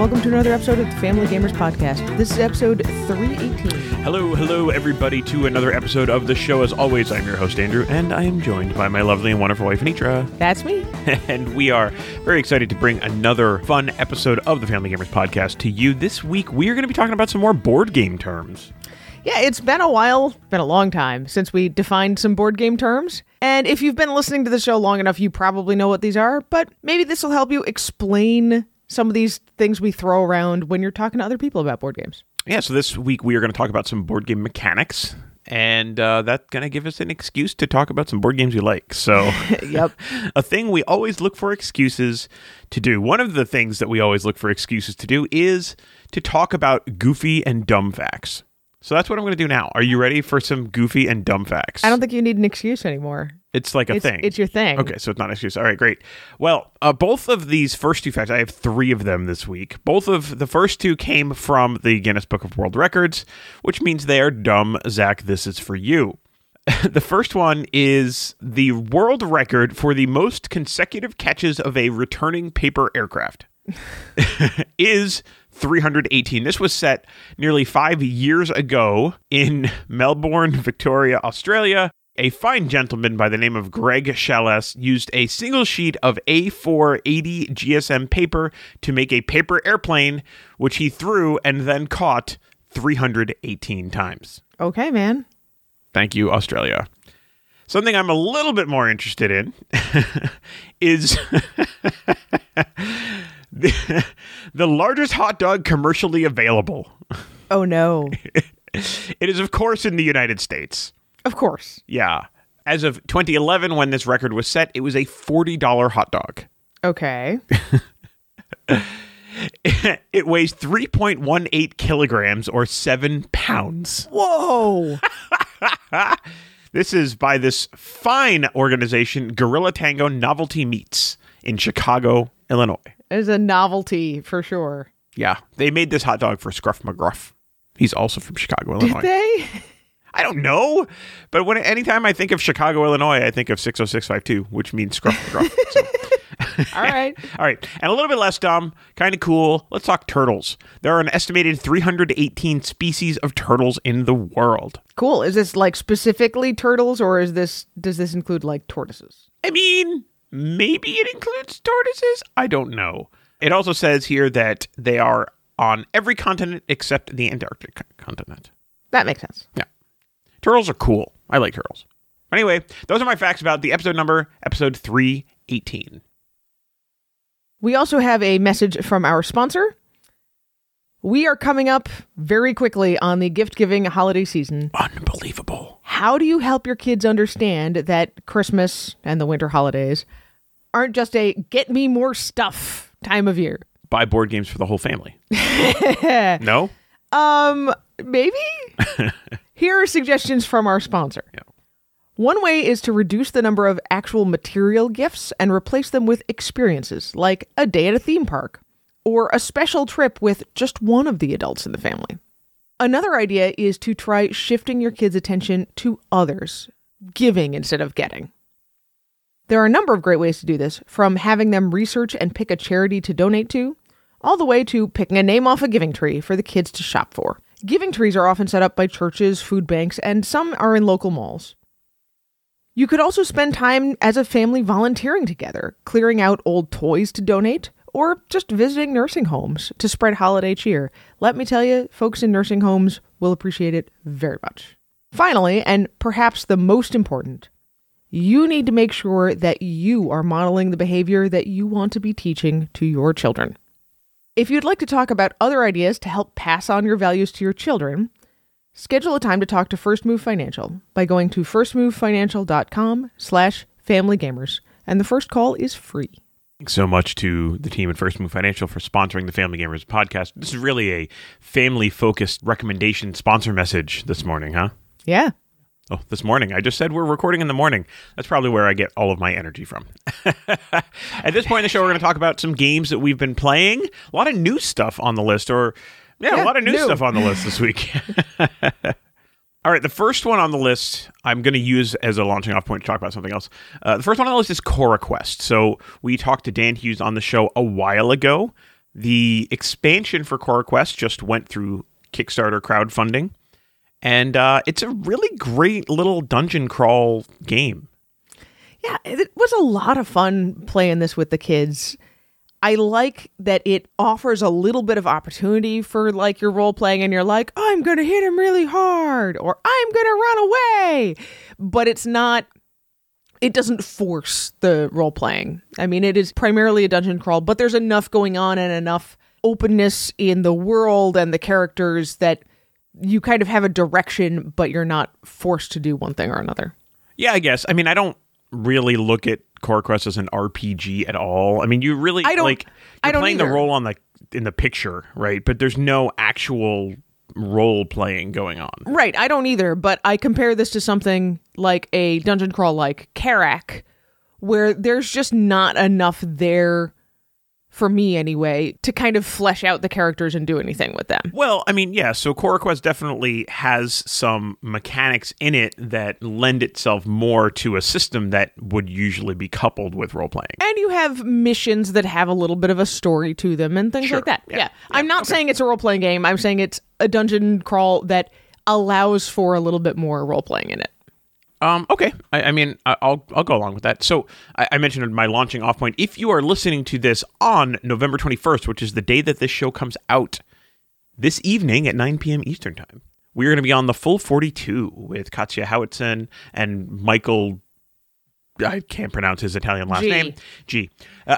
welcome to another episode of the Family Gamers Podcast. This is episode 318. Hello, hello, everybody, to another episode of the show. As always, I'm your host, Andrew, and I am joined by my lovely and wonderful wife, Anitra. That's me. and we are very excited to bring another fun episode of the Family Gamers podcast to you. This week, we are going to be talking about some more board game terms. Yeah, it's been a while, been a long time since we defined some board game terms. And if you've been listening to the show long enough, you probably know what these are, but maybe this will help you explain some of these things we throw around when you're talking to other people about board games. Yeah, so this week we are going to talk about some board game mechanics. And uh, that's going to give us an excuse to talk about some board games we like. So, Yep. a thing we always look for excuses to do. One of the things that we always look for excuses to do is to talk about goofy and dumb facts. So that's what I'm going to do now. Are you ready for some goofy and dumb facts? I don't think you need an excuse anymore. It's like a It's, thing. it's your thing. Okay, so it's not an excuse. All right, great. Well, uh, both of these first two facts, I have three of them this week. Both of the first two came from the Guinness Book of World Records, which means they are dumb. Zach, this is for you. the first one is the world record for the most consecutive catches of a returning paper aircraft is 318. This was set nearly five years ago in Melbourne, Victoria, Australia. A fine gentleman by the name of Greg Chales used a single sheet of A480 GSM paper to make a paper airplane, which he threw and then caught 318 times. Okay, man. Thank you, Australia. Something I'm a little bit more interested in is the, the largest hot dog commercially available. Oh, no. It is, of course, in the United States. of course. Yeah. As of 2011, when this record was set, it was a $40 hot dog. Okay. it weighs 3.18 kilograms or seven pounds. Whoa. This is by this fine organization, Gorilla Tango Novelty Meats in Chicago, Illinois. It's a novelty for sure. Yeah, they made this hot dog for Scruff McGruff. He's also from Chicago, Illinois. Did They? I don't know, but when anytime I think of Chicago, Illinois, I think of 60652, which means Scruff McGruff. So, All right. all right, and a little bit less dumb, kind of cool. Let's talk turtles. There are an estimated 318 species of turtles in the world. Cool. Is this like specifically turtles or is this does this include like tortoises? I mean, maybe it includes tortoises. I don't know. It also says here that they are on every continent except the Antarctic continent. That makes sense. Yeah. Turtles are cool. I like turtles. Anyway, those are my facts about the episode number, episode 318. We also have a message from our sponsor. We are coming up very quickly on the gift giving holiday season. Unbelievable. How do you help your kids understand that Christmas and the winter holidays aren't just a get me more stuff time of year? Buy board games for the whole family. no? Um, maybe? Here are suggestions from our sponsor. Yeah. One way is to reduce the number of actual material gifts and replace them with experiences, like a day at a theme park or a special trip with just one of the adults in the family. Another idea is to try shifting your kids' attention to others, giving instead of getting. There are a number of great ways to do this, from having them research and pick a charity to donate to, all the way to picking a name off a giving tree for the kids to shop for. Giving trees are often set up by churches, food banks, and some are in local malls. You could also spend time as a family volunteering together, clearing out old toys to donate, or just visiting nursing homes to spread holiday cheer. Let me tell you, folks in nursing homes will appreciate it very much. Finally, and perhaps the most important, you need to make sure that you are modeling the behavior that you want to be teaching to your children. If you'd like to talk about other ideas to help pass on your values to your children, schedule a time to talk to First Move Financial by going to firstmovefinancial.com slash familygamers, and the first call is free. Thanks so much to the team at First Move Financial for sponsoring the Family Gamers podcast. This is really a family focused recommendation sponsor message this morning, huh? Yeah. Oh, this morning. I just said we're recording in the morning. That's probably where I get all of my energy from. At this point in the show, we're going to talk about some games that we've been playing. A lot of new stuff on the list, or yeah, Yeah, a lot of new, new. stuff on the list this week. All right, the first one on the list I'm going to use as a launching off point to talk about something else. Uh, the first one on the list is Cora Quest. So we talked to Dan Hughes on the show a while ago. The expansion for Cora Quest just went through Kickstarter crowdfunding, and uh, it's a really great little dungeon crawl game. Yeah, it was a lot of fun playing this with the kids. I like that it offers a little bit of opportunity for like your role playing and you're like, I'm going to hit him really hard or I'm going to run away. But it's not it doesn't force the role playing. I mean, it is primarily a dungeon crawl, but there's enough going on and enough openness in the world and the characters that you kind of have a direction, but you're not forced to do one thing or another. Yeah, I guess. I mean, I don't really look at Cora Quest as an RPG at all. I mean, you really I don't- like you're I don't playing the role on the in the picture, right? But there's no actual role playing going on. Right, I don't either, but I compare this to something like a dungeon crawl like Karak, where there's just not enough there for me anyway to kind of flesh out the characters and do anything with them. Well, I mean, yeah, so Cora Quest definitely has some mechanics in it that lend itself more to a system that would usually be coupled with role playing. And you have missions that have a little bit of a story to them and things Sure. like that. Yeah. Yeah. I'm not saying it's a role playing game. I'm saying it's a dungeon crawl that allows for a little bit more role playing in it. Um, okay, I, I mean, I'll I'll go along with that. So I, I mentioned my launching off point. If you are listening to this on November twenty first, which is the day that this show comes out, this evening at nine p.m. Eastern time, we are going to be on the full forty two with Katya Howitson and Michael. I can't pronounce his Italian last G. name. G. Uh,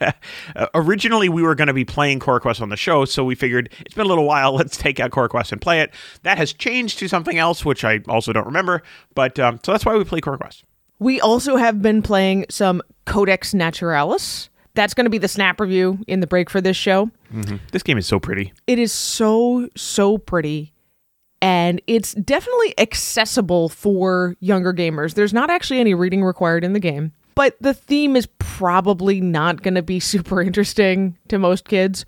uh, originally, we were going to be playing Cora Quest on the show, so we figured it's been a little while. Let's take out Cora Quest and play it. That has changed to something else, which I also don't remember. But um, so that's why we play Cora Quest. We also have been playing some Codex Naturalis. That's going to be the snap review in the break for this show. This game is so pretty. It is so, so pretty. And it's definitely accessible for younger gamers. There's not actually any reading required in the game, but the theme is probably not going to be super interesting to most kids.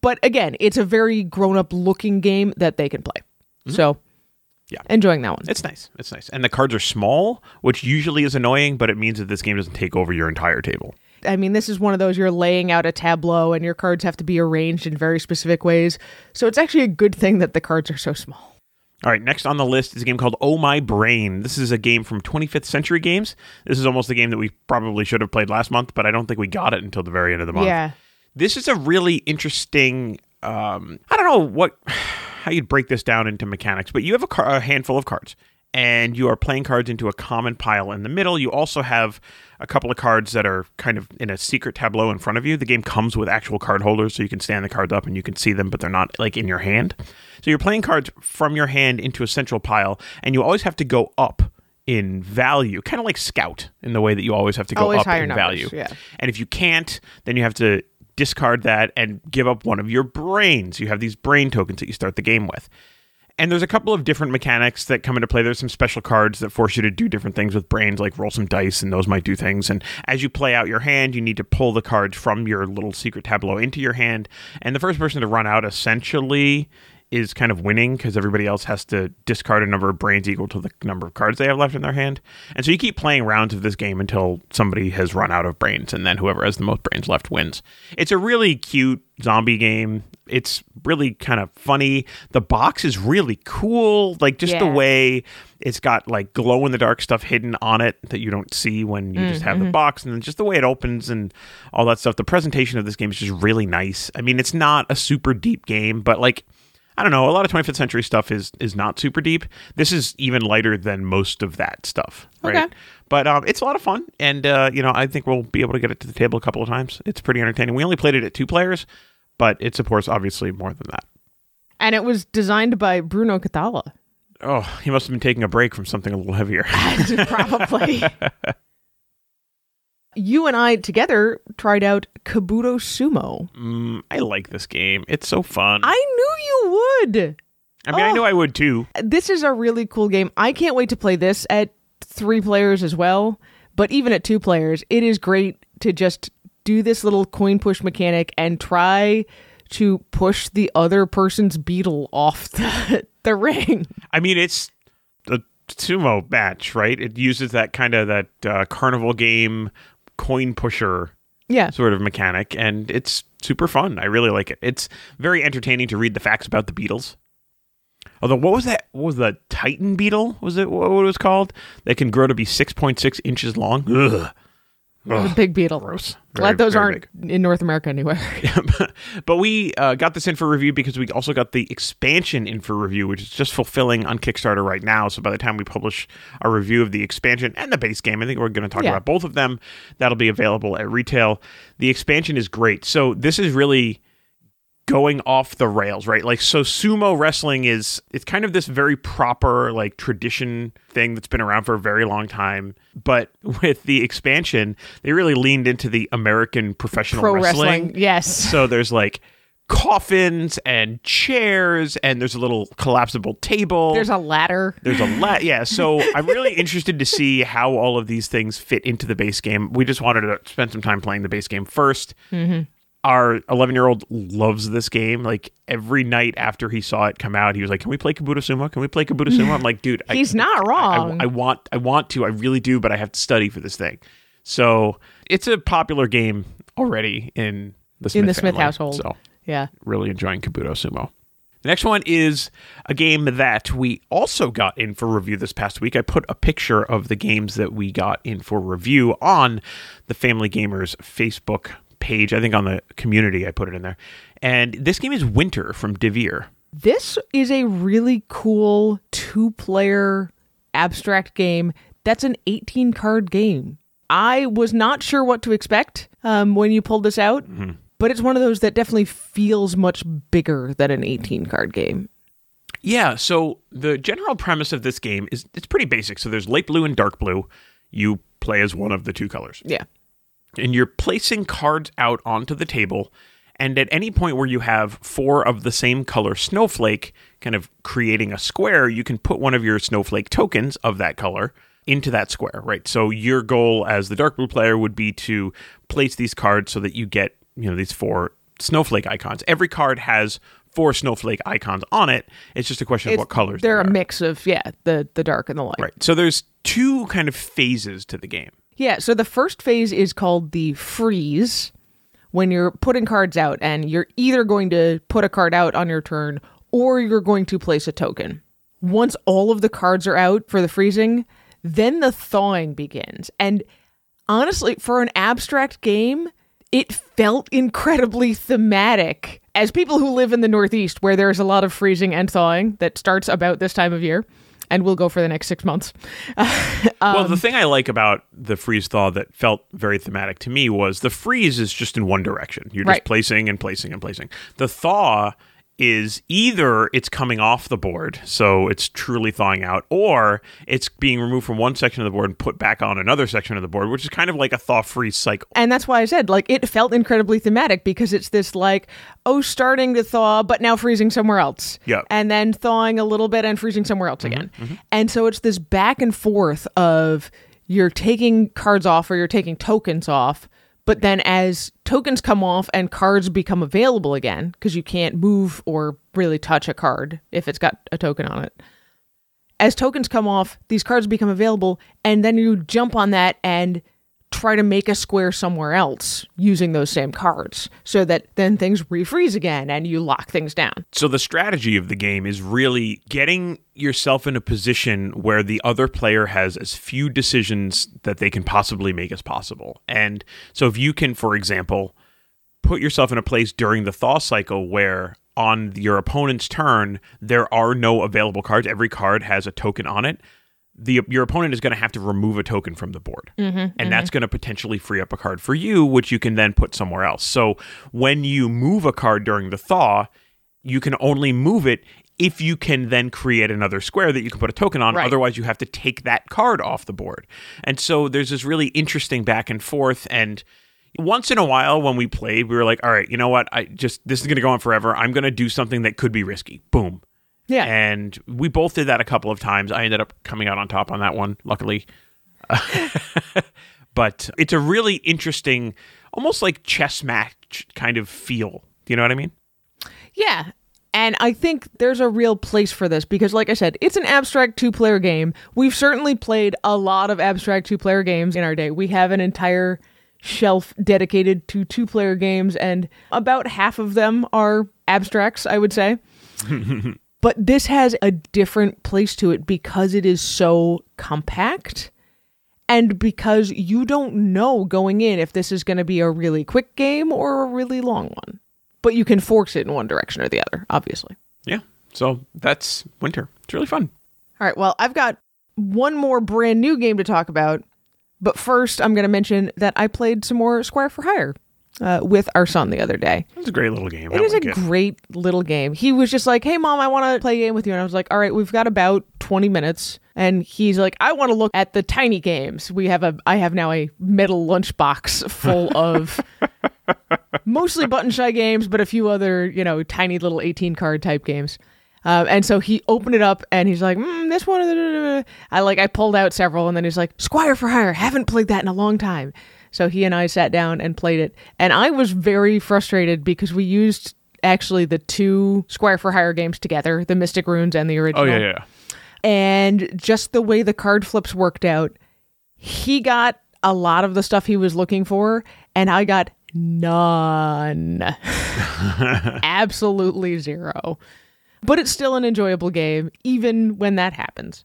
But again, it's a very grown up looking game that they can play. Mm-hmm. So, Yeah. enjoying that one. It's nice. It's nice. And the cards are small, which usually is annoying, but it means that this game doesn't take over your entire table. I mean, this is one of those you're laying out a tableau and your cards have to be arranged in very specific ways. So it's actually a good thing that the cards are so small. All right, next on the list is a game called Oh My Brain. This is a game from 25th Century Games. This is almost the game that we probably should have played last month, but I don't think we got it until the very end of the month. Yeah. This is a really interesting. Um, I don't know what how you'd break this down into mechanics, but you have a, car, a handful of cards, and you are playing cards into a common pile in the middle. You also have a couple of cards that are kind of in a secret tableau in front of you. The game comes with actual card holders, so you can stand the cards up and you can see them, but they're not like in your hand. So you're playing cards from your hand into a central pile, and you always have to go up in value, kind of like Scout in the way that you always have to go Always up higher in numbers, value. yeah. And if you can't, then you have to discard that and give up one of your brains. You have these brain tokens that you start the game with. And there's a couple of different mechanics that come into play. There's some special cards that force you to do different things with brains, like roll some dice, and those might do things. And as you play out your hand, you need to pull the cards from your little secret tableau into your hand. And the first person to run out essentially is kind of winning because everybody else has to discard a number of brains equal to the number of cards they have left in their hand. And so you keep playing rounds of this game until somebody has run out of brains, and then whoever has the most brains left wins. It's a really cute zombie game. It's really kind of funny. The box is really cool. Like just the way it's got like glow in the dark stuff hidden on it that you don't see when you just mm, have the mm-hmm. box, and then just the way it opens and all that stuff. The presentation of this game is just really nice. I mean, it's not a super deep game, but like I don't know. A lot of 25th century stuff is is not super deep. This is even lighter than most of that stuff, right? Okay. But um, it's a lot of fun, and uh, you know, I think we'll be able to get it to the table a couple of times. It's pretty entertaining. We only played it at two players, but it supports obviously more than that. And it was designed by Bruno Cathala. Oh, he must have been taking a break from something a little heavier. Probably. You and I together tried out Kabuto Sumo. Mm, I like this game. It's so fun. I knew you would. I mean, I Oh. knew I would too. This is a really cool game. I can't wait to play this at three players as well. But even at two players, it is great to just do this little coin push mechanic and try to push the other person's beetle off the, the ring. I mean, it's a sumo match, right? It uses that kind of that uh, carnival game coin pusher Yeah. sort of mechanic, and it's super fun. I really like it. It's very entertaining to read the facts about the beetles. Although, what was that? What was the Titan beetle? Was it what it was called? That can grow to be six point six inches long. Ugh. The big beetle. Gross. Glad Very, those aren't in North America anywhere. but we uh, got this in for review because we also got the expansion in for review, which is just fulfilling on Kickstarter right now. So by the time we publish our review of the expansion and the base game, I think we're going to talk Yeah. about both of them. That'll be available at retail. The expansion is great. So this is really going off the rails, right? Like so sumo wrestling is it's kind of this very proper like tradition thing that's been around for a very long time, but with the expansion, they really leaned into the American professional Pro wrestling. Yes. so there's like coffins and chairs, and there's a little collapsible table. There's a ladder. There's a lot. Yeah. So I'm really interested to see how all of these things fit into the base game. We just wanted to spend some time playing the base game 1st Mm-hmm. Our 11 year old loves this game. Like every night after he saw it come out, he was like, "Can we play Kabuto Sumo? Can we play Kabuto Sumo?" I'm like, "Dude, I- He's not I- I- wrong. I, want, I want to, I really do, but I have to study for this thing. So it's a popular game already in the Smith In the Smith household. So Yeah. really enjoying Kabuto Sumo. The next one is a game that we also got in for review this past week. I put a picture of the games that we got in for review on the Family Gamers Facebook page. I think on the community, I put it in there. And this game is Winter from Devir. This is a really cool two player abstract game that's an 18 card game. I was not sure what to expect um, when you pulled this out, but it's one of those that definitely feels much bigger than an 18 card game. Yeah, so the general premise of this game is it's pretty basic. So there's light blue and dark blue. You play as one of the two colors. Yeah. And you're placing cards out onto the table. And at any point where you have four of the same color snowflake, kind of creating a square, you can put one of your snowflake tokens of that color into that square, right? So your goal as the dark blue player would be to place these cards so that you get, you know, these four snowflake icons. Every card has four snowflake icons on it. It's just a question of what colors They're they a mix of, yeah, the, the dark and the light. Right. So there's two kind of phases to the game. Yeah, so the first phase is called the freeze when you're putting cards out and you're either going to put a card out on your turn or you're going to place a token. Once all of the cards are out for the freezing, then the thawing begins. And honestly, for an abstract game, it felt incredibly thematic. As people who live in the Northeast, where there's a lot of freezing and thawing that starts about this time of year and will go for the next six months. Uh, well, um, the thing I like about the freeze thaw that felt very thematic to me was the freeze is just in one direction. You're just Right. placing and placing and placing. The thaw is either it's coming off the board, so it's truly thawing out, or it's being removed from one section of the board and put back on another section of the board, which is kind of like a thaw freeze cycle. And that's why I said, like, it felt incredibly thematic because it's this, like, oh, starting to thaw, but now freezing somewhere else. Yeah. And then thawing a little bit and freezing somewhere else mm-hmm, again. Mm-hmm. And so it's this back and forth of you're taking cards off or you're taking tokens off. But then as tokens come off and cards become available again, because you can't move or really touch a card if it's got a token on it. As tokens come off, these cards become available, and then you jump on that and try to make a square somewhere else using those same cards so that then things refreeze again and you lock things down. So the strategy of the game is really getting yourself in a position where the other player has as few decisions that they can possibly make as possible. And so if you can for example put yourself in a place during the thaw cycle where on your opponent's turn there are no available cards, every card has a token on it. The, your opponent is going to have to remove a token from the board. Mm-hmm, and mm-hmm. that's going to potentially free up a card for you, which you can then put somewhere else. So when you move a card during the thaw, you can only move it if you can then create another square that you can put a token on. Right. Otherwise, you have to take that card off the board. And so there's this really interesting back and forth. And once in a while, when we played, we were like, all right, you know what? I just, this is going to go on forever. I'm going to do something that could be risky. Boom. Yeah. And we both did that a couple of times. I ended up coming out on top on that one, luckily. but it's a really interesting, almost like chess match kind of feel. Do you know what I mean? Yeah. And I think there's a real place for this because, like I said, it's an abstract two player game. We've certainly played a lot of abstract two player games in our day. We have an entire shelf dedicated to two player games, and about half of them are abstracts, I would say. but this has a different place to it because it is so compact and because you don't know going in if this is going to be a really quick game or a really long one. But you can force it in one direction or the other, obviously. Yeah. So that's winter. It's really fun. All right, well, I've got one more brand new game to talk about. But first, I'm going to mention that I played some more Squire for Hire uh, with our son the other day. It's a great little game. It I is a it. great little game. He was just like, "Hey, mom, I want to play a game with you," and I was like, "All right, we've got about twenty minutes." And he's like, "I want to look at the tiny games. We have a, I have now a metal lunchbox full of mostly button shy games, but a few other, you know, tiny little eighteen card type games." Um, and so he opened it up and he's like, mm, "This one." I like I pulled out several, and then he's like, "Squire for Hire. Haven't played that in a long time." So he and I sat down and played it, and I was very frustrated because we used actually the two Squire for Hire games together, the Mystic Runes and the oh, original. Oh yeah, yeah. And just the way the card flips worked out, he got a lot of the stuff he was looking for, and I got none. Absolutely zero. But it's still an enjoyable game, even when that happens.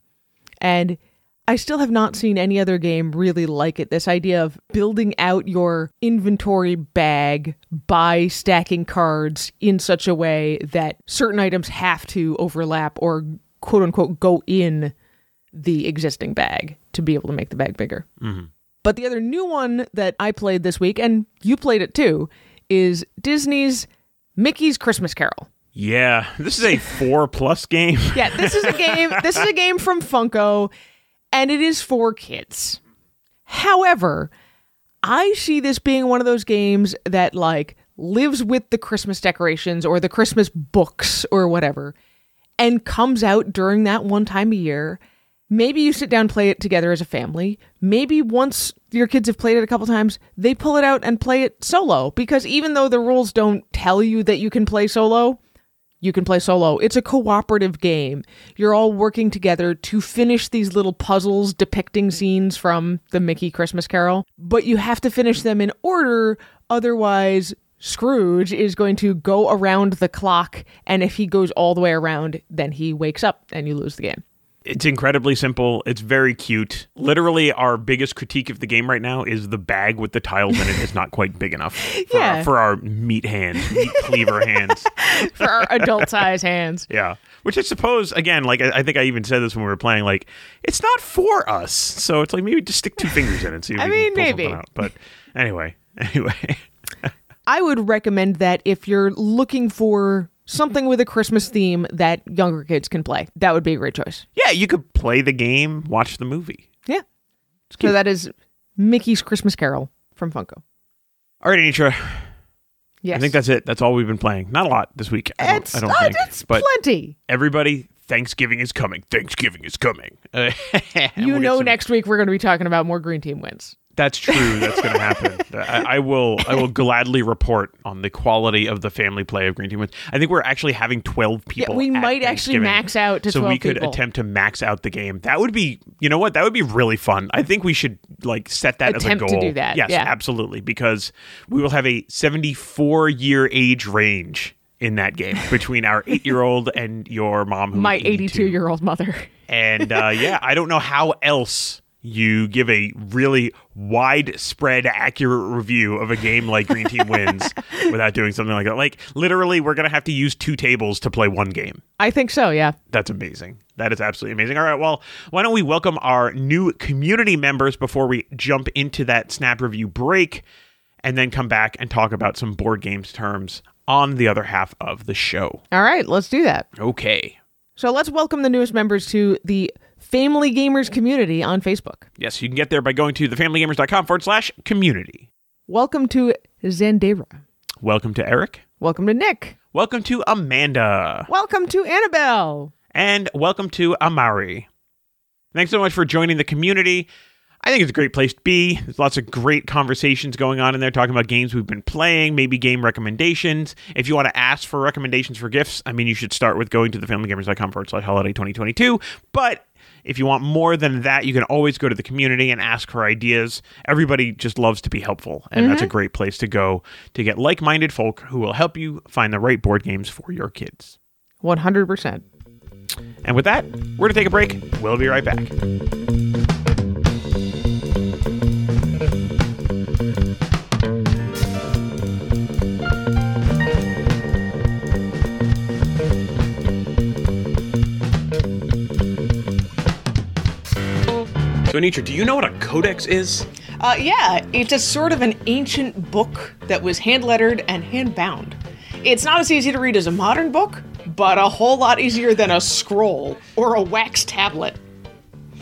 And I still have not seen any other game really like it. This idea of building out your inventory bag by stacking cards in such a way that certain items have to overlap or quote unquote go in the existing bag to be able to make the bag bigger. Mm-hmm. But the other new one that I played this week, and you played it too, is Disney's Mickey's Christmas Carol. Yeah, this is a four plus game. Yeah, this is a game. this is a game from Funko, and it is for kids. However, I see this being one of those games that like lives with the Christmas decorations or the Christmas books or whatever, and comes out during that one time a year. Maybe you sit down play it together as a family. Maybe once your kids have played it a couple times, they pull it out and play it solo because even though the rules don't tell you that you can play solo, you can play solo. It's a cooperative game. You're all working together to finish these little puzzles depicting scenes from the Mickey Christmas Carol, but you have to finish them in order, otherwise, Scrooge is going to go around the clock, and if he goes all the way around, then he wakes up and you lose the game. It's incredibly simple. It's very cute. Literally, our biggest critique of the game right now is the bag with the tiles in it is not quite big enough for, Yeah. our, for our meat hands, meat cleaver hands. For our adult size hands. Yeah. Which I suppose, again, like I, I think I even said this when we were playing, like it's not for us. So it's like maybe just stick two fingers in it and see if I mean, maybe. out. But anyway, anyway. I would recommend that if you're looking for something with a Christmas theme that younger kids can play, that would be a great choice. Yeah, you could play the game, watch the movie. Yeah. So that is Mickey's Christmas Carol from Funko. All right, Anitra. Yes. I think that's it. That's all we've been playing. Not a lot this week. I don't, it's, I don't uh, think. it's but plenty. everybody, Thanksgiving is coming. Thanksgiving is coming. Uh, You we'll know, some- next week we're going to be talking about more Green Team wins. That's true. That's going to happen. I, I will. I will gladly report on the quality of the family play of Green Team. I think we're actually having twelve people. yeah, we might actually max out to so 12 we could people. attempt to max out the game. That would be, you know what? That would be really fun. I think we should like set that Attempt as a goal. to do that, Yes, yeah. absolutely, because we will have a seventy-four year age range in that game between our eight-year-old and your mom, My 82 year old mother. and uh, yeah, I don't know how else you give a really widespread, accurate review of a game like Green Team Wins without doing something like that. Like, literally, we're going to have to use two tables to play one game. I think so, yeah. That's amazing. That is absolutely amazing. All right, well, why don't we welcome our new community members before we jump into that snap review break and then come back and talk about some board games terms on the other half of the show. All right, let's do that. Okay. So let's welcome the newest members to the Family Gamers community on Facebook. Yes, you can get there by going to thefamilygamers.com forward slash community. Welcome to Zandera. Welcome to Eric. Welcome to Nick. Welcome to Amanda. Welcome to Annabelle. And welcome to Amari. Thanks so much for joining the community. I think it's a great place to be. There's lots of great conversations going on in there, talking about games we've been playing, maybe game recommendations. If you want to ask for recommendations for gifts, I mean, you should start with going to thefamilygamers.com forward slash holiday 2022. But if you want more than that, you can always go to the community and ask for ideas. Everybody just loves to be helpful, and that's a great place to go to get like minded folk who will help you find the right board games for your kids. 100%. And with that, we're going to take a break. We'll be right back. So, Anitra, do you know what a codex is? Uh, yeah, it's a sort of an ancient book that was hand lettered and hand bound. It's not as easy to read as a modern book, but a whole lot easier than a scroll or a wax tablet.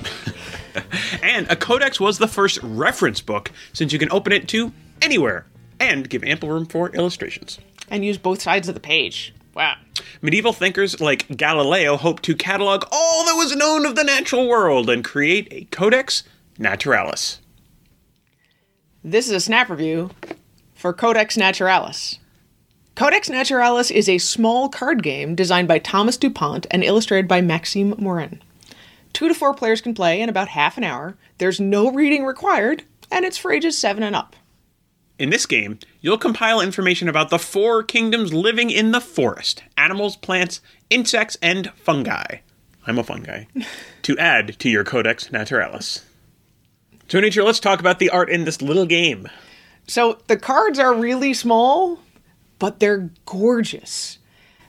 And a codex was the first reference book, since you can open it to anywhere and give ample room for illustrations. And use both sides of the page. Wow. Medieval thinkers like Galileo hoped to catalog all that was known of the natural world and create a Codex Naturalis. This is a snap review for Codex Naturalis. Codex Naturalis is a small card game designed by Thomas DuPont and illustrated by Maxime Morin. Two to four players can play in about half an hour. There's no reading required, and it's for ages seven and up. In this game, you'll compile information about the four kingdoms living in the forest animals, plants, insects, and fungi. I'm a fungi. to add to your Codex Naturalis. So, Anitra, let's talk about the art in this little game. So the cards are really small, but they're gorgeous.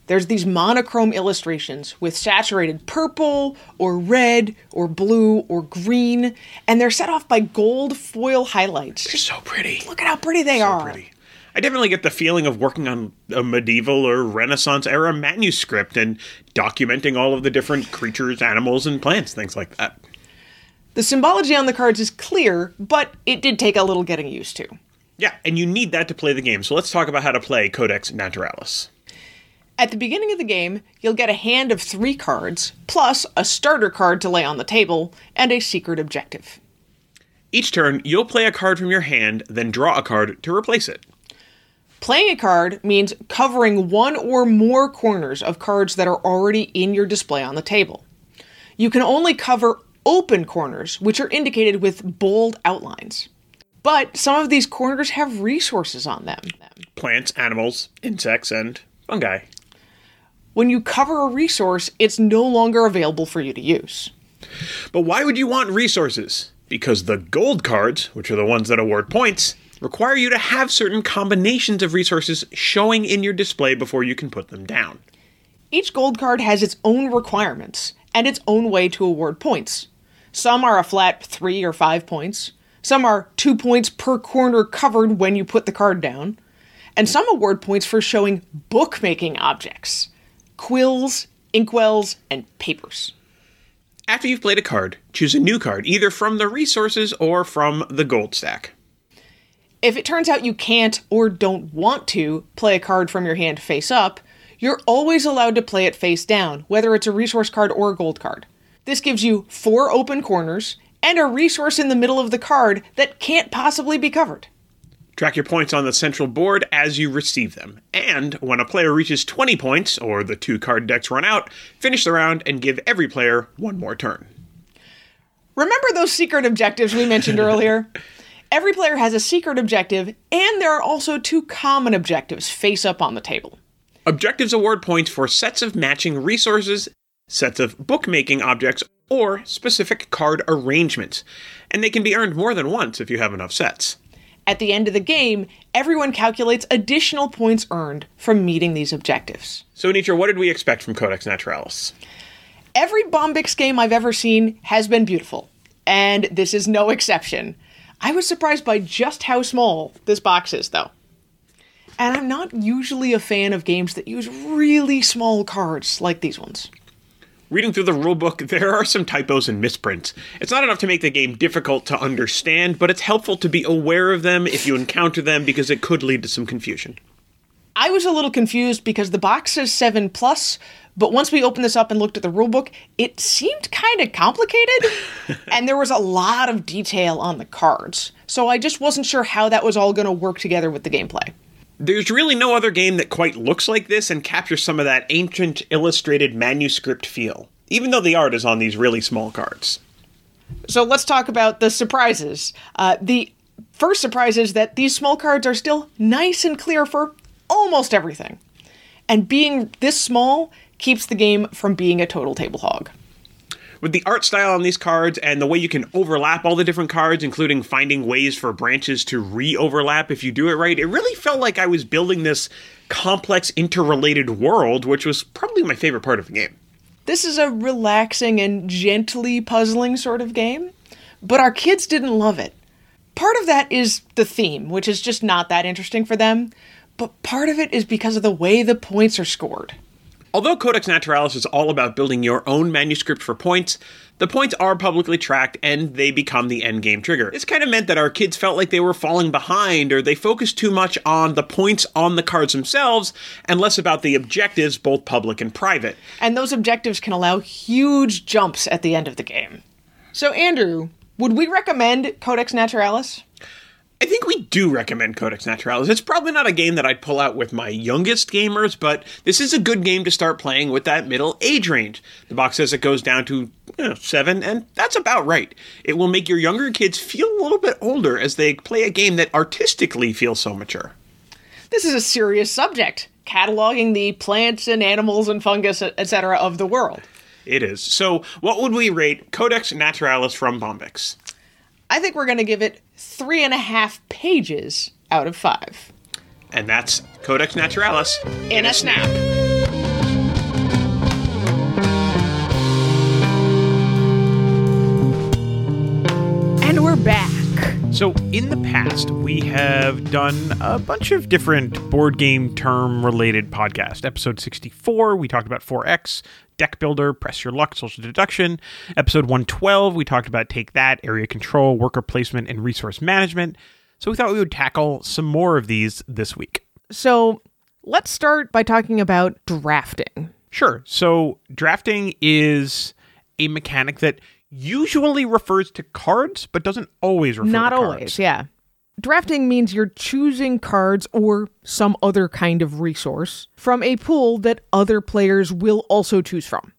There's these monochrome illustrations with saturated purple or red or blue or green, and they're set off by gold foil highlights. They're so pretty. Look at how pretty they are. pretty. I definitely get the feeling of working on a medieval or Renaissance era manuscript and documenting all of the different creatures, animals, and plants, things like that. The symbology on the cards is clear, but it did take a little getting used to. Yeah, and you need that to play the game. So let's talk about how to play Codex Naturalis. At the beginning of the game, you'll get a hand of three cards, plus a starter card to lay on the table, and a secret objective. Each turn, you'll play a card from your hand, then draw a card to replace it. Playing a card means covering one or more corners of cards that are already in your display on the table. You can only cover open corners, which are indicated with bold outlines. But some of these corners have resources on them. Plants, animals, insects, and fungi. When you cover a resource, it's no longer available for you to use. But why would you want resources? Because the gold cards, which are the ones that award points, require you to have certain combinations of resources showing in your display before you can put them down. Each gold card has its own requirements and its own way to award points. Some are a flat three or five points, some are two points per corner covered when you put the card down, and some award points for showing bookmaking objects quills, inkwells, and papers. After you've played a card, choose a new card, either from the resources or from the gold stack. If it turns out you can't or don't want to play a card from your hand face up, you're always allowed to play it face down, whether it's a resource card or a gold card. This gives you four open corners and a resource in the middle of the card that can't possibly be covered. Track your points on the central board as you receive them. And when a player reaches 20 points, or the two card decks run out, finish the round and give every player one more turn. Remember those secret objectives we mentioned earlier? Every player has a secret objective, and there are also two common objectives face up on the table. Objectives award points for sets of matching resources, sets of bookmaking objects, or specific card arrangements, and they can be earned more than once if you have enough sets. At the end of the game, everyone calculates additional points earned from meeting these objectives. So, Anitra, what did we expect from Codex Naturalis? Every Bombyx game I've ever seen has been beautiful, and this is no exception. I was surprised by just how small this box is, though. And I'm not usually a fan of games that use really small cards like these ones. Reading through the rulebook, there are some typos and misprints. It's not enough to make the game difficult to understand, but it's helpful to be aware of them if you encounter them because it could lead to some confusion. I was a little confused because the box says 7 plus, but once we opened this up and looked at the rulebook, it seemed kind of complicated and there was a lot of detail on the cards. So I just wasn't sure how that was all going to work together with the gameplay. There's really no other game that quite looks like this and captures some of that ancient illustrated manuscript feel, even though the art is on these really small cards. So let's talk about the surprises. Uh, the first surprise is that these small cards are still nice and clear for almost everything. And being this small keeps the game from being a total table hog. With the art style on these cards and the way you can overlap all the different cards, including finding ways for branches to re overlap if you do it right, it really felt like I was building this complex, interrelated world, which was probably my favorite part of the game. This is a relaxing and gently puzzling sort of game, but our kids didn't love it. Part of that is the theme, which is just not that interesting for them, but part of it is because of the way the points are scored. Although Codex Naturalis is all about building your own manuscript for points, the points are publicly tracked and they become the endgame trigger. This kind of meant that our kids felt like they were falling behind or they focused too much on the points on the cards themselves and less about the objectives, both public and private. And those objectives can allow huge jumps at the end of the game. So, Andrew, would we recommend Codex Naturalis? I think we do recommend Codex Naturalis. It's probably not a game that I'd pull out with my youngest gamers, but this is a good game to start playing with that middle age range. The box says it goes down to you know, seven, and that's about right. It will make your younger kids feel a little bit older as they play a game that artistically feels so mature. This is a serious subject, cataloging the plants and animals and fungus, etc., of the world. It is. So, what would we rate Codex Naturalis from Bombyx? I think we're going to give it three and a half pages out of five. And that's Codex Naturalis in, in a, a snap. And we're back. So, in the past, we have done a bunch of different board game term related podcasts. Episode 64, we talked about 4X, Deck Builder, Press Your Luck, Social Deduction. Episode 112, we talked about Take That, Area Control, Worker Placement, and Resource Management. So, we thought we would tackle some more of these this week. So, let's start by talking about drafting. Sure. So, drafting is a mechanic that usually refers to cards, but doesn't always refer Not to cards. Not always, yeah. Drafting means you're choosing cards or some other kind of resource from a pool that other players will also choose from.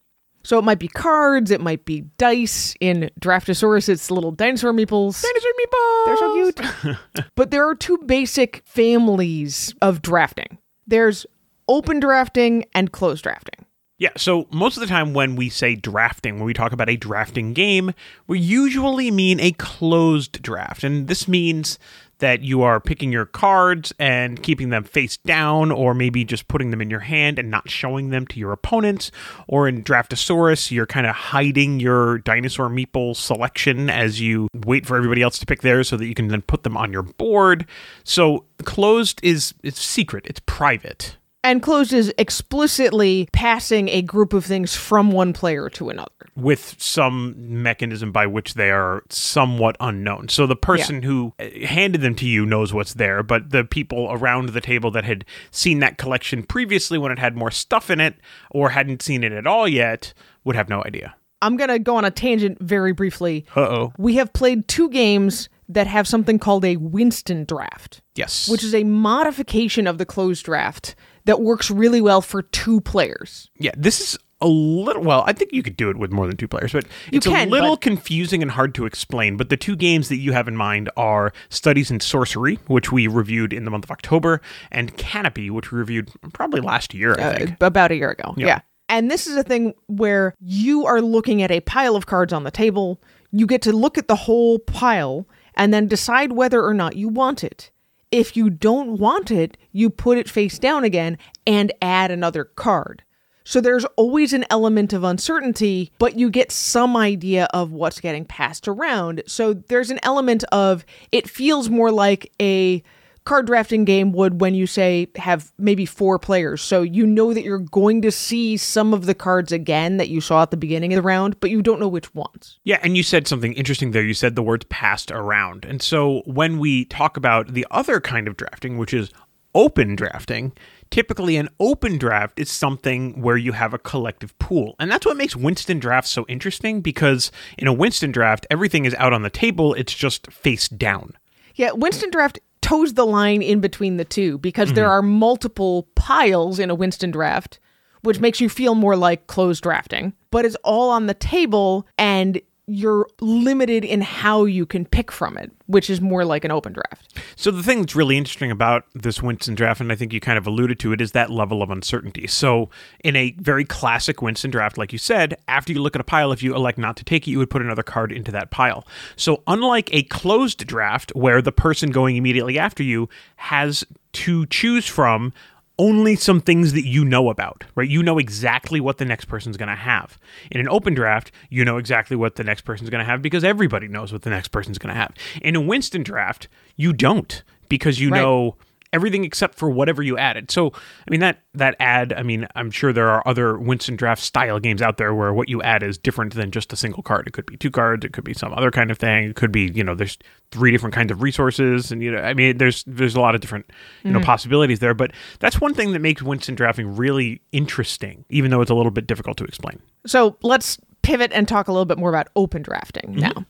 So it might be cards, it might be dice. In Draftosaurus, it's little dinosaur meeples. Dinosaur meeples! They're so cute. but there are two basic families of drafting there's open drafting and closed drafting. Yeah, so most of the time when we say drafting, when we talk about a drafting game, we usually mean a closed draft. And this means that you are picking your cards and keeping them face down, or maybe just putting them in your hand and not showing them to your opponents. Or in Draftosaurus, you're kind of hiding your dinosaur meeple selection as you wait for everybody else to pick theirs so that you can then put them on your board. So closed is it's secret, it's private. And closed is explicitly passing a group of things from one player to another. With some mechanism by which they are somewhat unknown. So the person yeah. who uh, handed them to you knows what's there, but the people around the table that had seen that collection previously when it had more stuff in it or hadn't seen it at all yet would have no idea. I'm going to go on a tangent very briefly. Oh. We have played two games that have something called a Winston draft. Yes. Which is a modification of the closed draft that works really well for two players. Yeah, this is a little well i think you could do it with more than two players but it's can, a little but... confusing and hard to explain but the two games that you have in mind are studies in sorcery which we reviewed in the month of october and canopy which we reviewed probably last year i uh, think about a year ago yeah. yeah and this is a thing where you are looking at a pile of cards on the table you get to look at the whole pile and then decide whether or not you want it if you don't want it, you put it face down again and add another card. So there's always an element of uncertainty, but you get some idea of what's getting passed around. So there's an element of it feels more like a card drafting game would when you say have maybe four players. So you know that you're going to see some of the cards again that you saw at the beginning of the round, but you don't know which ones. Yeah, and you said something interesting there. You said the words passed around. And so when we talk about the other kind of drafting, which is open drafting, typically an open draft is something where you have a collective pool. And that's what makes Winston drafts so interesting because in a Winston draft, everything is out on the table, it's just face down. Yeah, Winston draft toes the line in between the two because mm-hmm. there are multiple piles in a Winston draft, which makes you feel more like closed drafting, but it's all on the table and you're limited in how you can pick from it, which is more like an open draft. So the thing that's really interesting about this Winston draft, and I think you kind of alluded to it, is that level of uncertainty. So in a very classic Winston draft, like you said, after you look at a pile, if you elect not to take it, you would put another card into that pile. So unlike a closed draft where the person going immediately after you has to choose from only some things that you know about, right? You know exactly what the next person's going to have. In an open draft, you know exactly what the next person's going to have because everybody knows what the next person's going to have. In a Winston draft, you don't because you right. know everything except for whatever you added. So, I mean that that add, I mean, I'm sure there are other Winston draft style games out there where what you add is different than just a single card. It could be two cards, it could be some other kind of thing. It could be, you know, there's three different kinds of resources and you know, I mean, there's there's a lot of different, you mm-hmm. know, possibilities there, but that's one thing that makes Winston drafting really interesting even though it's a little bit difficult to explain. So, let's pivot and talk a little bit more about open drafting mm-hmm. now.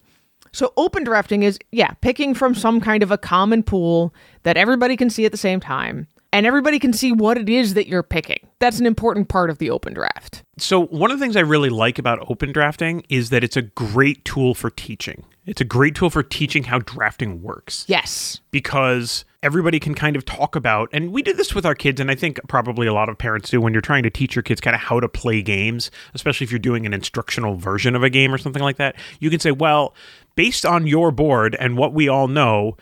So open drafting is, yeah, picking from some kind of a common pool that everybody can see at the same time and everybody can see what it is that you're picking. That's an important part of the open draft. So, one of the things I really like about open drafting is that it's a great tool for teaching. It's a great tool for teaching how drafting works. Yes. Because everybody can kind of talk about, and we did this with our kids, and I think probably a lot of parents do when you're trying to teach your kids kind of how to play games, especially if you're doing an instructional version of a game or something like that. You can say, well, based on your board and what we all know,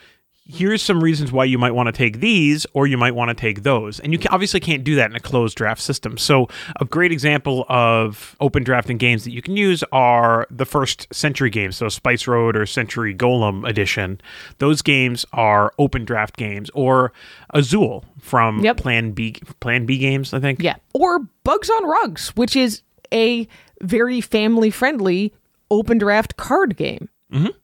here's some reasons why you might want to take these or you might want to take those. And you can, obviously can't do that in a closed draft system. So, a great example of open drafting games that you can use are the first Century games, so Spice Road or Century Golem edition. Those games are open draft games or Azul from yep. Plan B Plan B games, I think. Yeah. Or Bugs on Rugs, which is a very family friendly open draft card game. Mm-hmm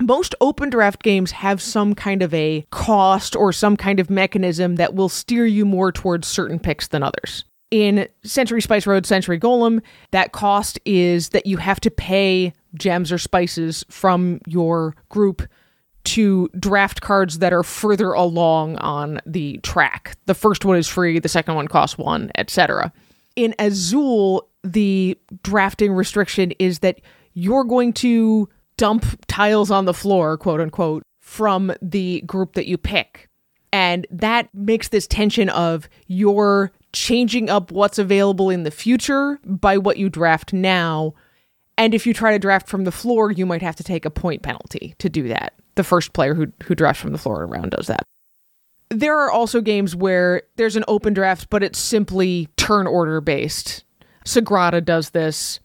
most open draft games have some kind of a cost or some kind of mechanism that will steer you more towards certain picks than others. In Century Spice Road, Century Golem, that cost is that you have to pay gems or spices from your group to draft cards that are further along on the track. The first one is free, the second one costs one, etc. In Azul, the drafting restriction is that you're going to dump tiles on the floor, quote unquote, from the group that you pick. And that makes this tension of you're changing up what's available in the future by what you draft now. And if you try to draft from the floor, you might have to take a point penalty to do that. The first player who, who drafts from the floor around does that. There are also games where there's an open draft, but it's simply turn order based. Sagrada does this,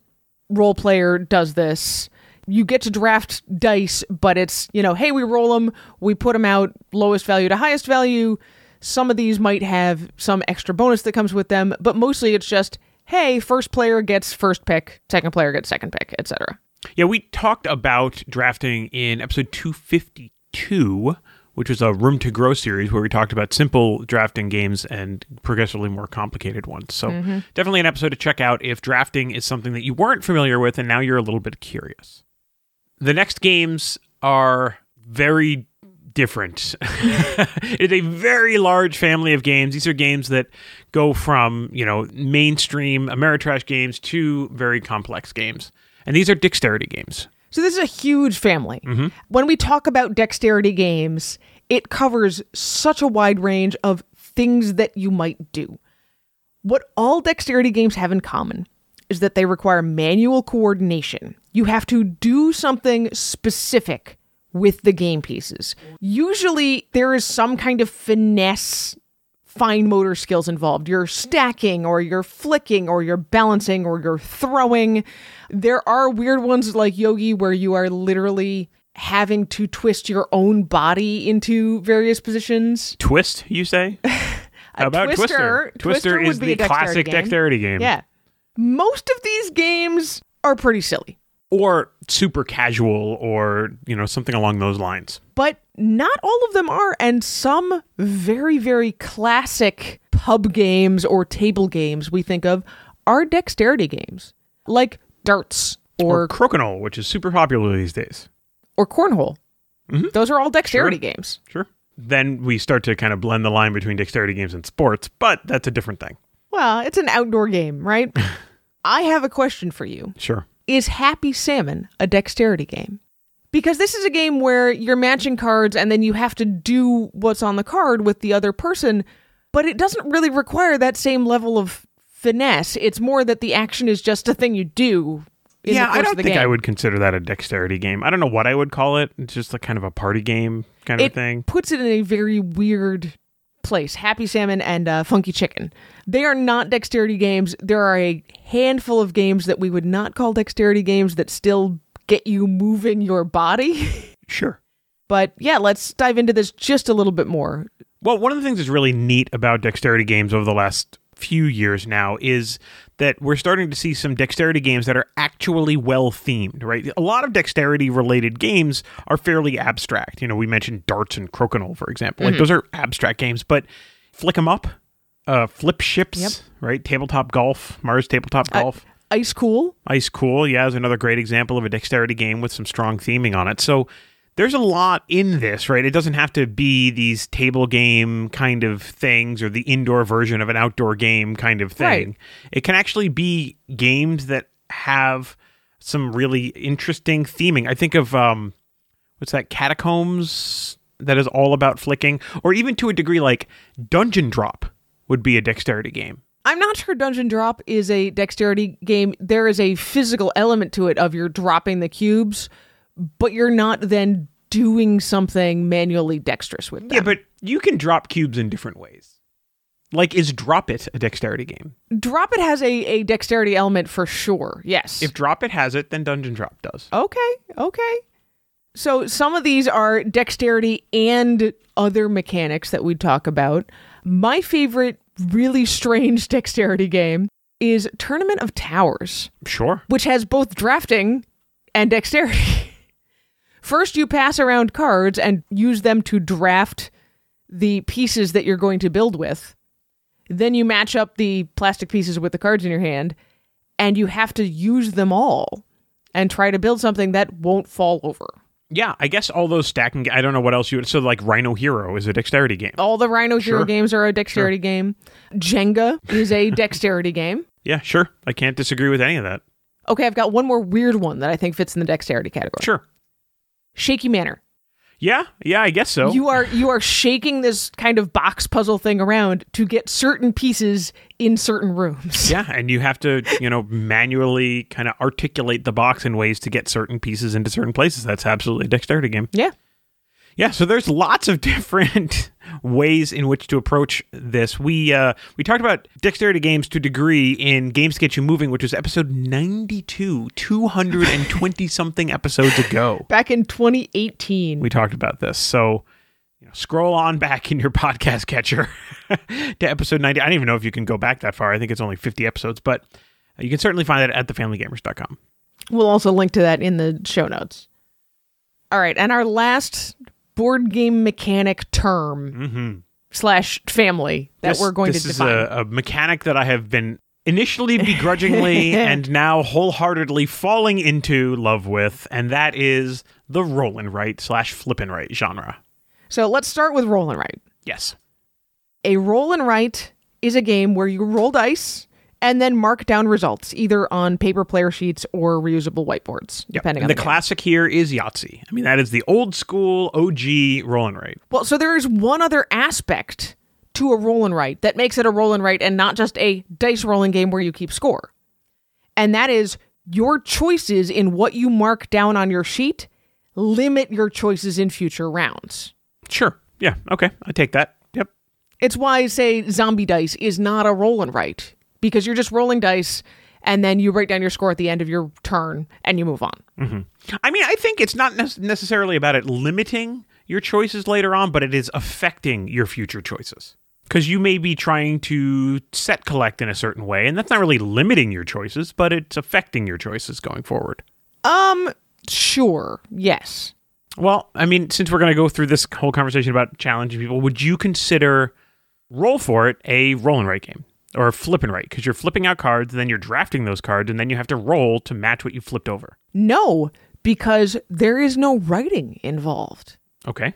Roll Player does this you get to draft dice, but it's, you know, hey, we roll them, we put them out lowest value to highest value. Some of these might have some extra bonus that comes with them, but mostly it's just, hey, first player gets first pick, second player gets second pick, etc. Yeah, we talked about drafting in episode 252 which was a room to grow series where we talked about simple drafting games and progressively more complicated ones. So mm-hmm. definitely an episode to check out if drafting is something that you weren't familiar with and now you're a little bit curious the next games are very different. it's a very large family of games. These are games that go from, you know, mainstream Ameritrash games to very complex games. And these are dexterity games. So this is a huge family. Mm-hmm. When we talk about dexterity games, it covers such a wide range of things that you might do. What all dexterity games have in common is that they require manual coordination. You have to do something specific with the game pieces. Usually, there is some kind of finesse, fine motor skills involved. You're stacking, or you're flicking, or you're balancing, or you're throwing. There are weird ones like Yogi where you are literally having to twist your own body into various positions. Twist, you say? How about Twister- Twister? Twister is the dexterity classic game. dexterity game. Yeah. Most of these games are pretty silly, Or super casual or, you know, something along those lines. but not all of them are. And some very, very classic pub games or table games we think of are dexterity games, like darts Or, or, crokinole, which is super popular these days. or cornhole. Mhm. Those are all dexterity Sure. games. Sure. Then we start to kind of blend the line between dexterity games and sports, but that's a different thing. Well, it's an outdoor game, right? I have a question for you. Sure. Is Happy Salmon a dexterity game? Because this is a game where you're matching cards and then you have to do what's on the card with the other person, but it doesn't really require that same level of finesse. It's more that the action is just a thing you do. In yeah, the I don't think game. I would consider that a dexterity game. I don't know what I would call it. It's just like kind of a party game kind of thing. It thing. puts it in a very weird place. Happy Salmon and uh, Funky Chicken. They are not dexterity games. There are a handful of games that we would not call dexterity games that still get you moving your body. Sure. But yeah, let's dive into this just a little bit more. Well, one of the things that's really neat about dexterity games over the last few years now is that we're starting to see some dexterity games that are actually well themed, right? A lot of dexterity related games are fairly abstract. You know, we mentioned darts and crokinole, for example. Like those are abstract games, but flick 'em up, uh, flip ships, Yep. right? Tabletop golf, Mars tabletop Uh, golf. Ice Cool. Ice Cool, yeah, is another great example of a dexterity game with some strong theming on it. So there's a lot in this, right? It doesn't have to be these table game kind of things or the indoor version of an outdoor game kind of thing. Right. It can actually be games that have some really interesting theming. I think of um what's that Catacombs that is all about flicking or even to a degree like Dungeon Drop would be a dexterity game. I'm not sure Dungeon Drop is a dexterity game. There is a physical element to it of you're dropping the cubes, but you're not then doing something manually dexterous with them. Yeah, but you can drop cubes in different ways. Like, is Drop It a dexterity game? Drop It has a, a dexterity element for sure. Yes. If Drop It has it, then Dungeon Drop does. Okay, okay. So some of these are dexterity and other mechanics that we talk about. My favorite really strange dexterity game is Tournament of Towers, Sure. which has both drafting and dexterity. First, you pass around cards and use them to draft the pieces that you're going to build with. Then you match up the plastic pieces with the cards in your hand, and you have to use them all and try to build something that won't fall over. Yeah, I guess all those stacking. I don't know what else you would. So, like, Rhino Hero is a dexterity game. All the Rhino Hero Sure. games are a dexterity game. Jenga is a dexterity game. Yeah, sure. I can't disagree with any of that. Okay, I've got one more weird one that I think fits in the dexterity category. Sure. Shaky Manor. Yeah, yeah, I guess so. You are you are shaking this kind of box puzzle thing around to get certain pieces in certain rooms. yeah, and you have to, you know, manually kind of articulate the box in ways to get certain pieces into certain places. That's absolutely a dexterity game. Yeah. Yeah, so there's lots of different ways in which to approach this. We uh, we talked about dexterity games to degree in Games to Get You Moving, which was episode 92, 220 something episodes ago. Back in 2018. We talked about this. So you know, scroll on back in your podcast catcher to episode 90. I don't even know if you can go back that far. I think it's only 50 episodes, but you can certainly find it at thefamilygamers.com. We'll also link to that in the show notes. All right, and our last board game mechanic term Mm-hmm. slash family that this, we're going this to is define. a, a mechanic that I have been initially begrudgingly and now wholeheartedly falling into love with, and that is the roll and write slash flip and write genre. so let's start with roll and write. Yes. A roll and write is a game where you roll dice and then mark down results either on paper player sheets or reusable whiteboards, Yep. depending And on the game. classic here is Yahtzee. I mean, that is the old school OG roll and write. Well, so there is one other aspect to a roll and write that makes it a roll and write and not just a dice rolling game where you keep score. And that is your choices in what you mark down on your sheet limit your choices in future rounds. Sure. Yeah. Okay. I take that. Yep. It's why, say, zombie dice is not a roll and write because you're just rolling dice and then you write down your score at the end of your turn and you move on. I mean, I think it's not nec- necessarily about it limiting your choices later on, but it is affecting your future choices. Because you may be trying to set collect in a certain way, and that's not really limiting your choices, but it's affecting your choices going forward. Um, sure, yes. Well, I mean, since we're going to go through this whole conversation about challenging people, would you consider Roll for It a roll and write game or flip and write? Because you're flipping out cards, then you're drafting those cards, and then you have to roll to match what you flipped over. No, because there is no writing involved. Okay.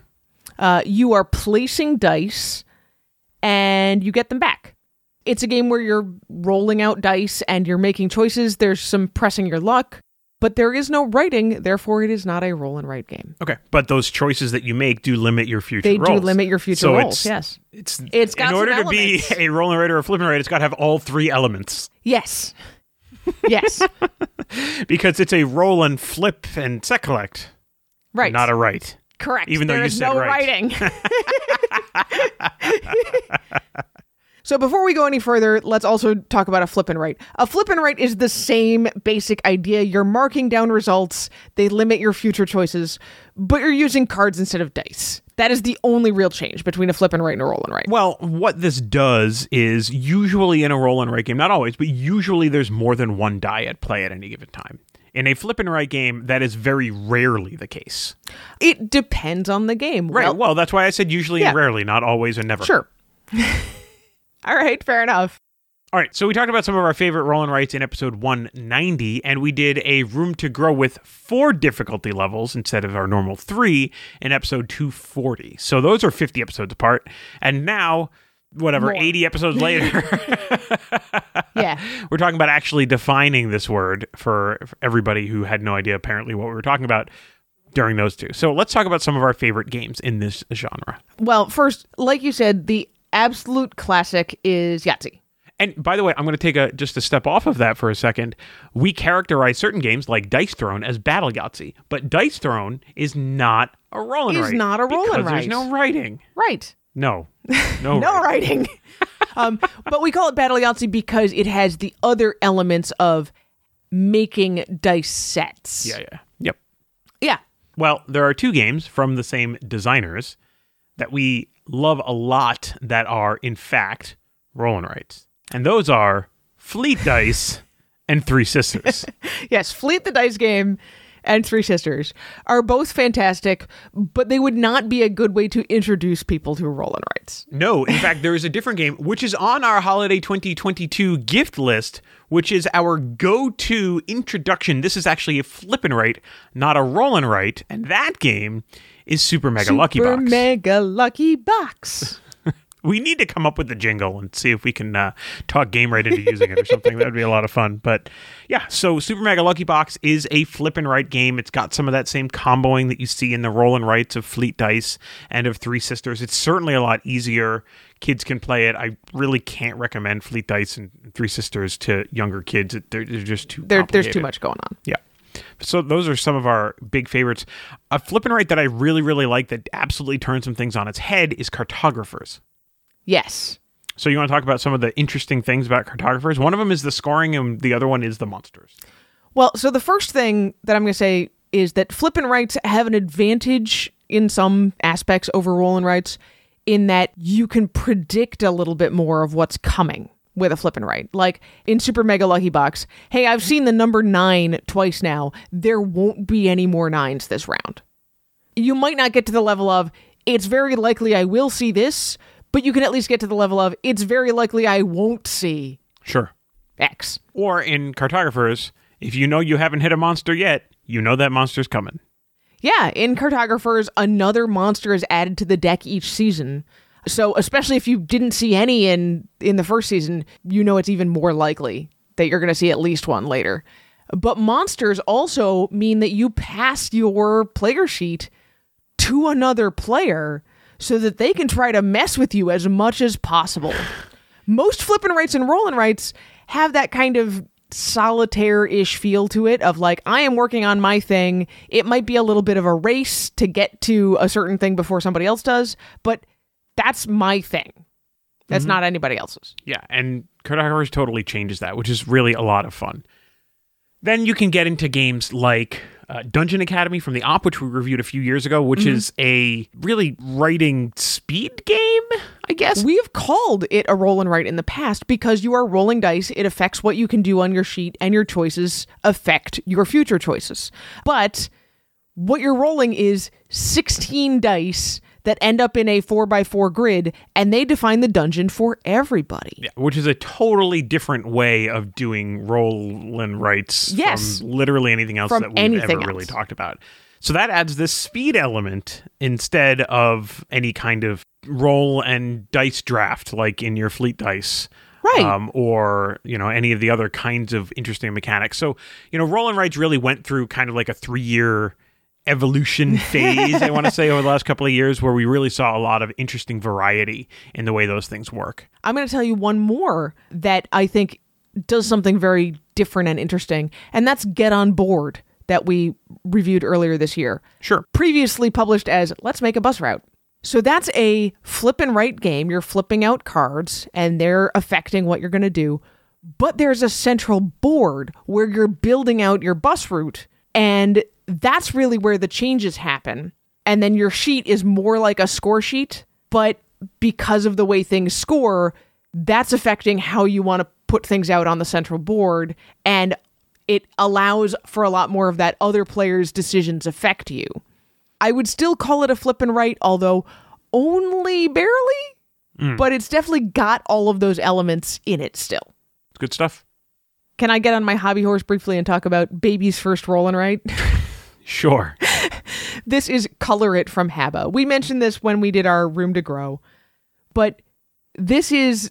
Uh, you are placing dice and you get them back. It's a game where you're rolling out dice and you're making choices. There's some pressing your luck, but there is no writing. Therefore, it is not a roll and write game. Okay. But those choices that you make do limit your future They rolls. do limit your future So rolls. it's- Yes. It's It's got in order to be a roll and write or a flip and write, it's got to have all three elements Yes. yes. because it's a roll and flip and set collect, Right. not a write. Correct. even though you said no right. writing. so before we go any further, let's also talk about a flip and write. A flip and write is the same basic idea. You're marking down results. They limit your future choices, but you're using cards instead of dice. That is the only real change between a flip and write and a roll and write. Well, what this does is usually in a roll and write game, not always, but usually there's more than one die at play at any given time. In a flip and write game, that is very rarely the case. It depends on the game. Right. Well, Well, that's why I said usually Yeah. and rarely, not always and never. sure. All right, fair enough. All right, so we talked about some of our favorite roll and writes in episode 190, and we did a room to grow with four difficulty levels instead of our normal three in episode 240. So those are 50 episodes apart. And now, whatever, More. 80 episodes later, Yeah. we're talking about actually defining this word for for everybody who had no idea apparently what we were talking about during those two. So let's talk about some of our favorite games in this genre. Well, first, like you said, the absolute classic is Yahtzee. And by the way, I'm going to take a just a step off of that for a second. We characterize certain games like Dice Throne as Battle Yahtzee, but Dice Throne is not a roll and Is write. not a roll and because write. There's no writing. Right. No, no, no writing. writing. um, but we call it Battle Yahtzee because it has the other elements of making dice sets. Yeah, yeah, yep. Yeah. Well, there are two games from the same designers that we love a lot that are in fact roll writes. and those are Fleet Dice and Three Sisters. Yes, Fleet the Dice Game and Three Sisters are both fantastic, but they would not be a good way to introduce people to roll Writes. No, in fact, there is a different game which is on our holiday 2022 gift list, which is our go-to introduction. This is actually a flip write, not a roll write, and that game is Super Mega Lucky Box. Super. Mega Lucky Box. we need to come up with the jingle and see if we can uh, talk game right into using it or something. That would be a lot of fun. But yeah, so Super Mega Lucky Box is a flip and write game. It's got some of that same comboing that you see in the roll and writes of Fleet Dice and of Three Sisters. It's certainly a lot easier. Kids can play it. I really can't recommend Fleet Dice and Three Sisters to younger kids. They're, they're just too. there, there's too much going on. Yeah. So those are some of our big favorites. A flip and write that I really, really like that absolutely turns some things on its head is cartographers. Yes. So you want to talk about some of the interesting things about cartographers? One of them is the scoring, and the other one is the monsters. Well, so the first thing that I'm going to say is that flip and writes have an advantage in some aspects over roll and writes in that you can predict a little bit more of what's coming with a flip and write. Like in Super Mega Lucky Box, hey, I've seen the number nine twice now. There won't be any more nines this round. You might not get to the level of, it's very likely I will see this, but you can at least get to the level of, it's very likely I won't see Sure. X. Or in cartographers, if you know you haven't hit a monster yet, you know that monster's coming. Yeah, in cartographers, another monster is added to the deck each season. So, especially if you didn't see any in in the first season, you know it's even more likely that you're going to see at least one later. But monsters also mean that you pass your player sheet to another player so that they can try to mess with you as much as possible. Most flipping rights and rolling rights have that kind of solitaire ish feel to it of like, I am working on my thing. It might be a little bit of a race to get to a certain thing before somebody else does, but that's my thing. That's not anybody else's. Yeah, and Cartographers totally changes that, which is really a lot of fun. Then you can get into games like uh, Dungeon Academy from the Op, which we reviewed a few years ago, which is a really writing speed game, I guess. We have called it a roll and write in the past because you are rolling dice. It affects what you can do on your sheet, and your choices affect your future choices. But what you're rolling is 16 dice that end up in a 4x4 grid, and they define the dungeon for everybody. Yeah, which is a totally different way of doing roll and writes Yes. from literally anything else From that we've ever really talked about. So that adds this speed element instead of any kind of roll and dice draft like in your fleet dice. Right. Um, or you know any of the other kinds of interesting mechanics. So you know, roll and writes really went through kind of like a three-year evolution phase. I want to say over the last couple of years, where we really saw a lot of interesting variety in the way those things work. I'm going to tell you one more that I think does something very different and interesting, and that's Get On Board that we reviewed earlier this year. Sure. Previously published as Let's Make a Bus Route. So that's a flip and write game. You're flipping out cards and they're affecting what you're going to do. But there's a central board where you're building out your bus route. And that's really where the changes happen. And then your sheet is more like a score sheet. But because of the way things score, that's affecting how you want to put things out on the central board. And it allows for a lot more of that other player's decisions affect you. I would still call it a flip and write, although only barely. Hmm. But it's definitely got all of those elements in it still. It's good stuff. Can I get on my hobby horse briefly and talk about baby's first roll and write? Sure. this is Color It from Haba. We mentioned this when we did our Room to Grow, but this is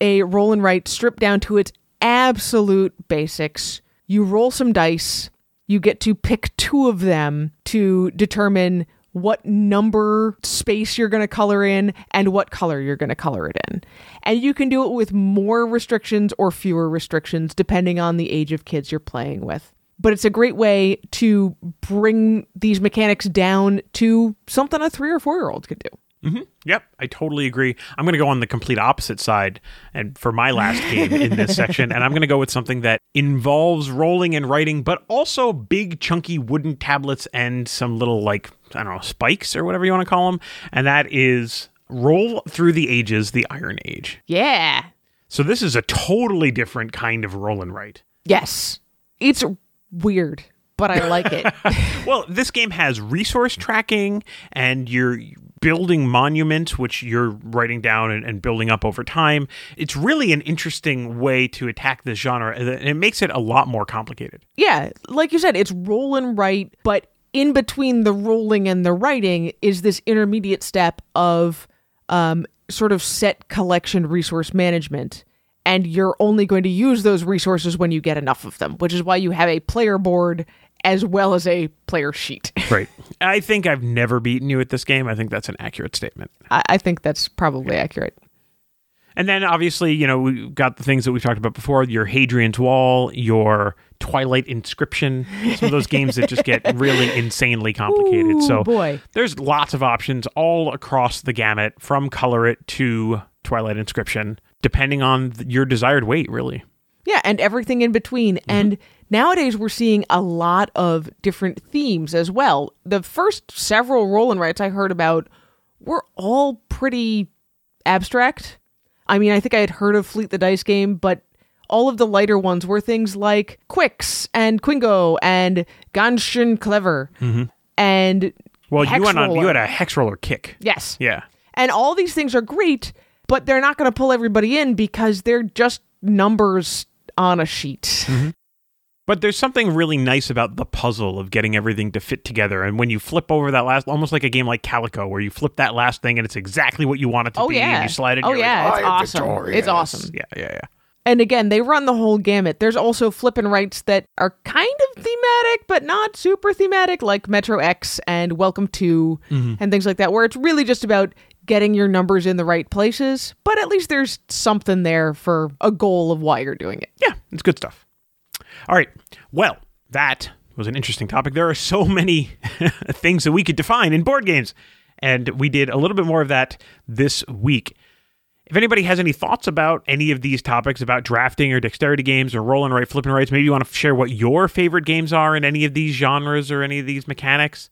a roll and write stripped down to its absolute basics. You roll some dice, you get to pick two of them to determine what number space you're going to color in and what color you're going to color it in. And you can do it with more restrictions or fewer restrictions depending on the age of kids you're playing with. But it's a great way to bring these mechanics down to something a three or four year old could do. Mm-hmm. Yep, I totally agree. I'm going to go on the complete opposite side and for my last game in this section and I'm going to go with something that involves rolling and writing but also big chunky wooden tablets and some little like I don't know, spikes or whatever you want to call them and that is Roll Through the Ages: The Iron Age. Yeah. So this is a totally different kind of roll and write. Yes. It's weird, but I like it. Well, this game has resource tracking, and you're building monuments, which you're writing down and, and building up over time. It's really an interesting way to attack this genre, and it makes it a lot more complicated. yeah. Like you said, it's roll and write, but in between the rolling and the writing is this intermediate step of um, sort of set collection resource management. And you're only going to use those resources when you get enough of them, which is why you have a player board as well as a player sheet. Right. I think I've never beaten you at this game. I think that's an accurate statement. I, I think that's probably accurate. And then obviously, you know, we've got the things that we've talked about before your Hadrian's Wall, your Twilight Inscription, some of those games that just get really insanely complicated. Ooh, so boy. there's lots of options all across the gamut from Color It to Twilight Inscription, depending on your desired weight, really. Yeah, and everything in between. Mm-hmm. And nowadays we're seeing a lot of different themes as well. The first several roll and writes I heard about were all pretty abstract. I mean, I think I had heard of Fleet the Dice game, but all of the lighter ones were things like Qwixx and Quingo and Ganz Schön Clever. Mm-hmm. And Well, you went on you had a hex roller kick. yes. Yeah. And all these things are great, but they're not going to pull everybody in because they're just numbers on a sheet. Mm-hmm. But there's something really nice about the puzzle of getting everything to fit together. And when you flip over that last, almost like a game like Calico, where you flip that last thing and it's exactly what you want it to Oh be, yeah. and you slide it. oh you're like, yeah, it's "I am awesome. It's awesome. yeah, yeah, yeah. And again, they run the whole gamut. There's also flip and writes that are kind of thematic, but not super thematic, like Metro X and Welcome to mm-hmm. and things like that, where it's really just about getting your numbers in the right places. But at least there's something there for a goal of why you're doing it. Yeah, it's good stuff. All right. Well, that was an interesting topic. There are so many things that we could define in board games, and we did a little bit more of that this week. If anybody has any thoughts about any of these topics about drafting or dexterity games or roll and write, writes, maybe you want to share what your favorite games are in any of these genres or any of these mechanics.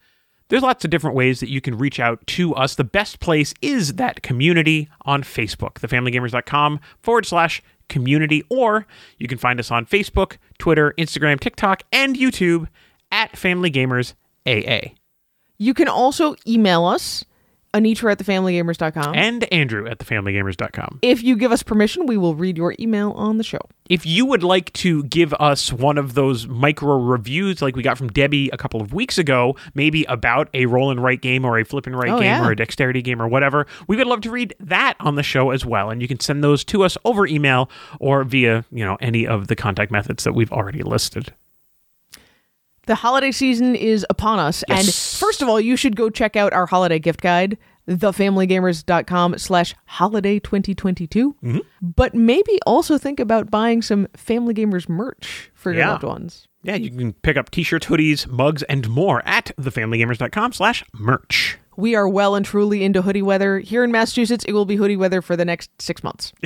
There's lots of different ways that you can reach out to us. The best place is that community on Facebook, thefamilygamers.com forward slash community, or you can find us on Facebook, Twitter, Instagram, TikTok, and YouTube at Family Gamers AA. You can also email us, Anitra at thefamilygamers.com. And Andrew at thefamilygamers.com. if you give us permission, we will read your email on the show. If you would like to give us one of those micro reviews like we got from Debbie a couple of weeks ago, maybe about a roll and write game or a flip and write Oh, game yeah. or a dexterity game or whatever, we would love to read that on the show as well. And you can send those to us over email or via, you know, any of the contact methods that we've already listed. The holiday season is upon us. Yes. And first of all, you should go check out our holiday gift guide, thefamilygamers.com slash holiday 2022. Mm-hmm. But maybe also think about buying some Family Gamers merch for your Yeah. loved ones. Yeah, you can pick up t-shirts, hoodies, mugs, and more at thefamilygamers.com slash merch. We are well and truly into hoodie weather. Here in Massachusetts, it will be hoodie weather for the next six months.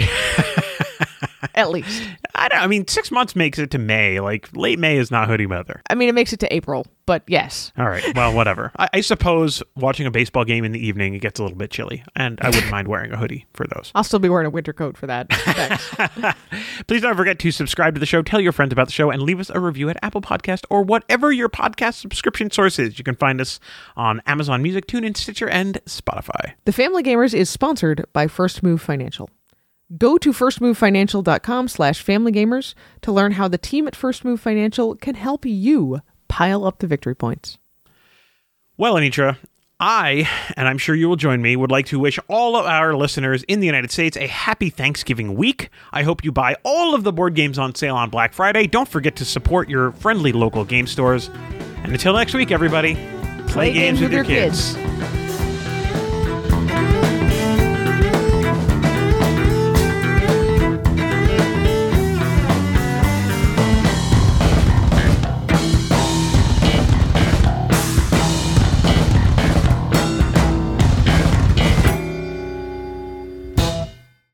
At least. I don't I mean, six months makes it to May. Like, late May is not hoodie weather. I mean, it makes it to April, but yes. All right. Well, whatever. I, I suppose watching a baseball game in the evening, it gets a little bit chilly, and I wouldn't mind wearing a hoodie for those. I'll still be wearing a winter coat for that. Thanks. Please don't forget to subscribe to the show, tell your friends about the show, and leave us a review at Apple Podcast or whatever your podcast subscription source is. You can find us on Amazon Music, TuneIn, Stitcher, and Spotify. The Family Gamers is sponsored by First Move Financial. Go to firstmovefinancial.com slash familygamers to learn how the team at First Move Financial can help you pile up the victory points. Well, Anitra, I, and I'm sure you will join me, would like to wish all of our listeners in the United States a happy Thanksgiving week. I hope you buy all of the board games on sale on Black Friday. Don't forget to support your friendly local game stores. And until next week, everybody, play, games, with your kids.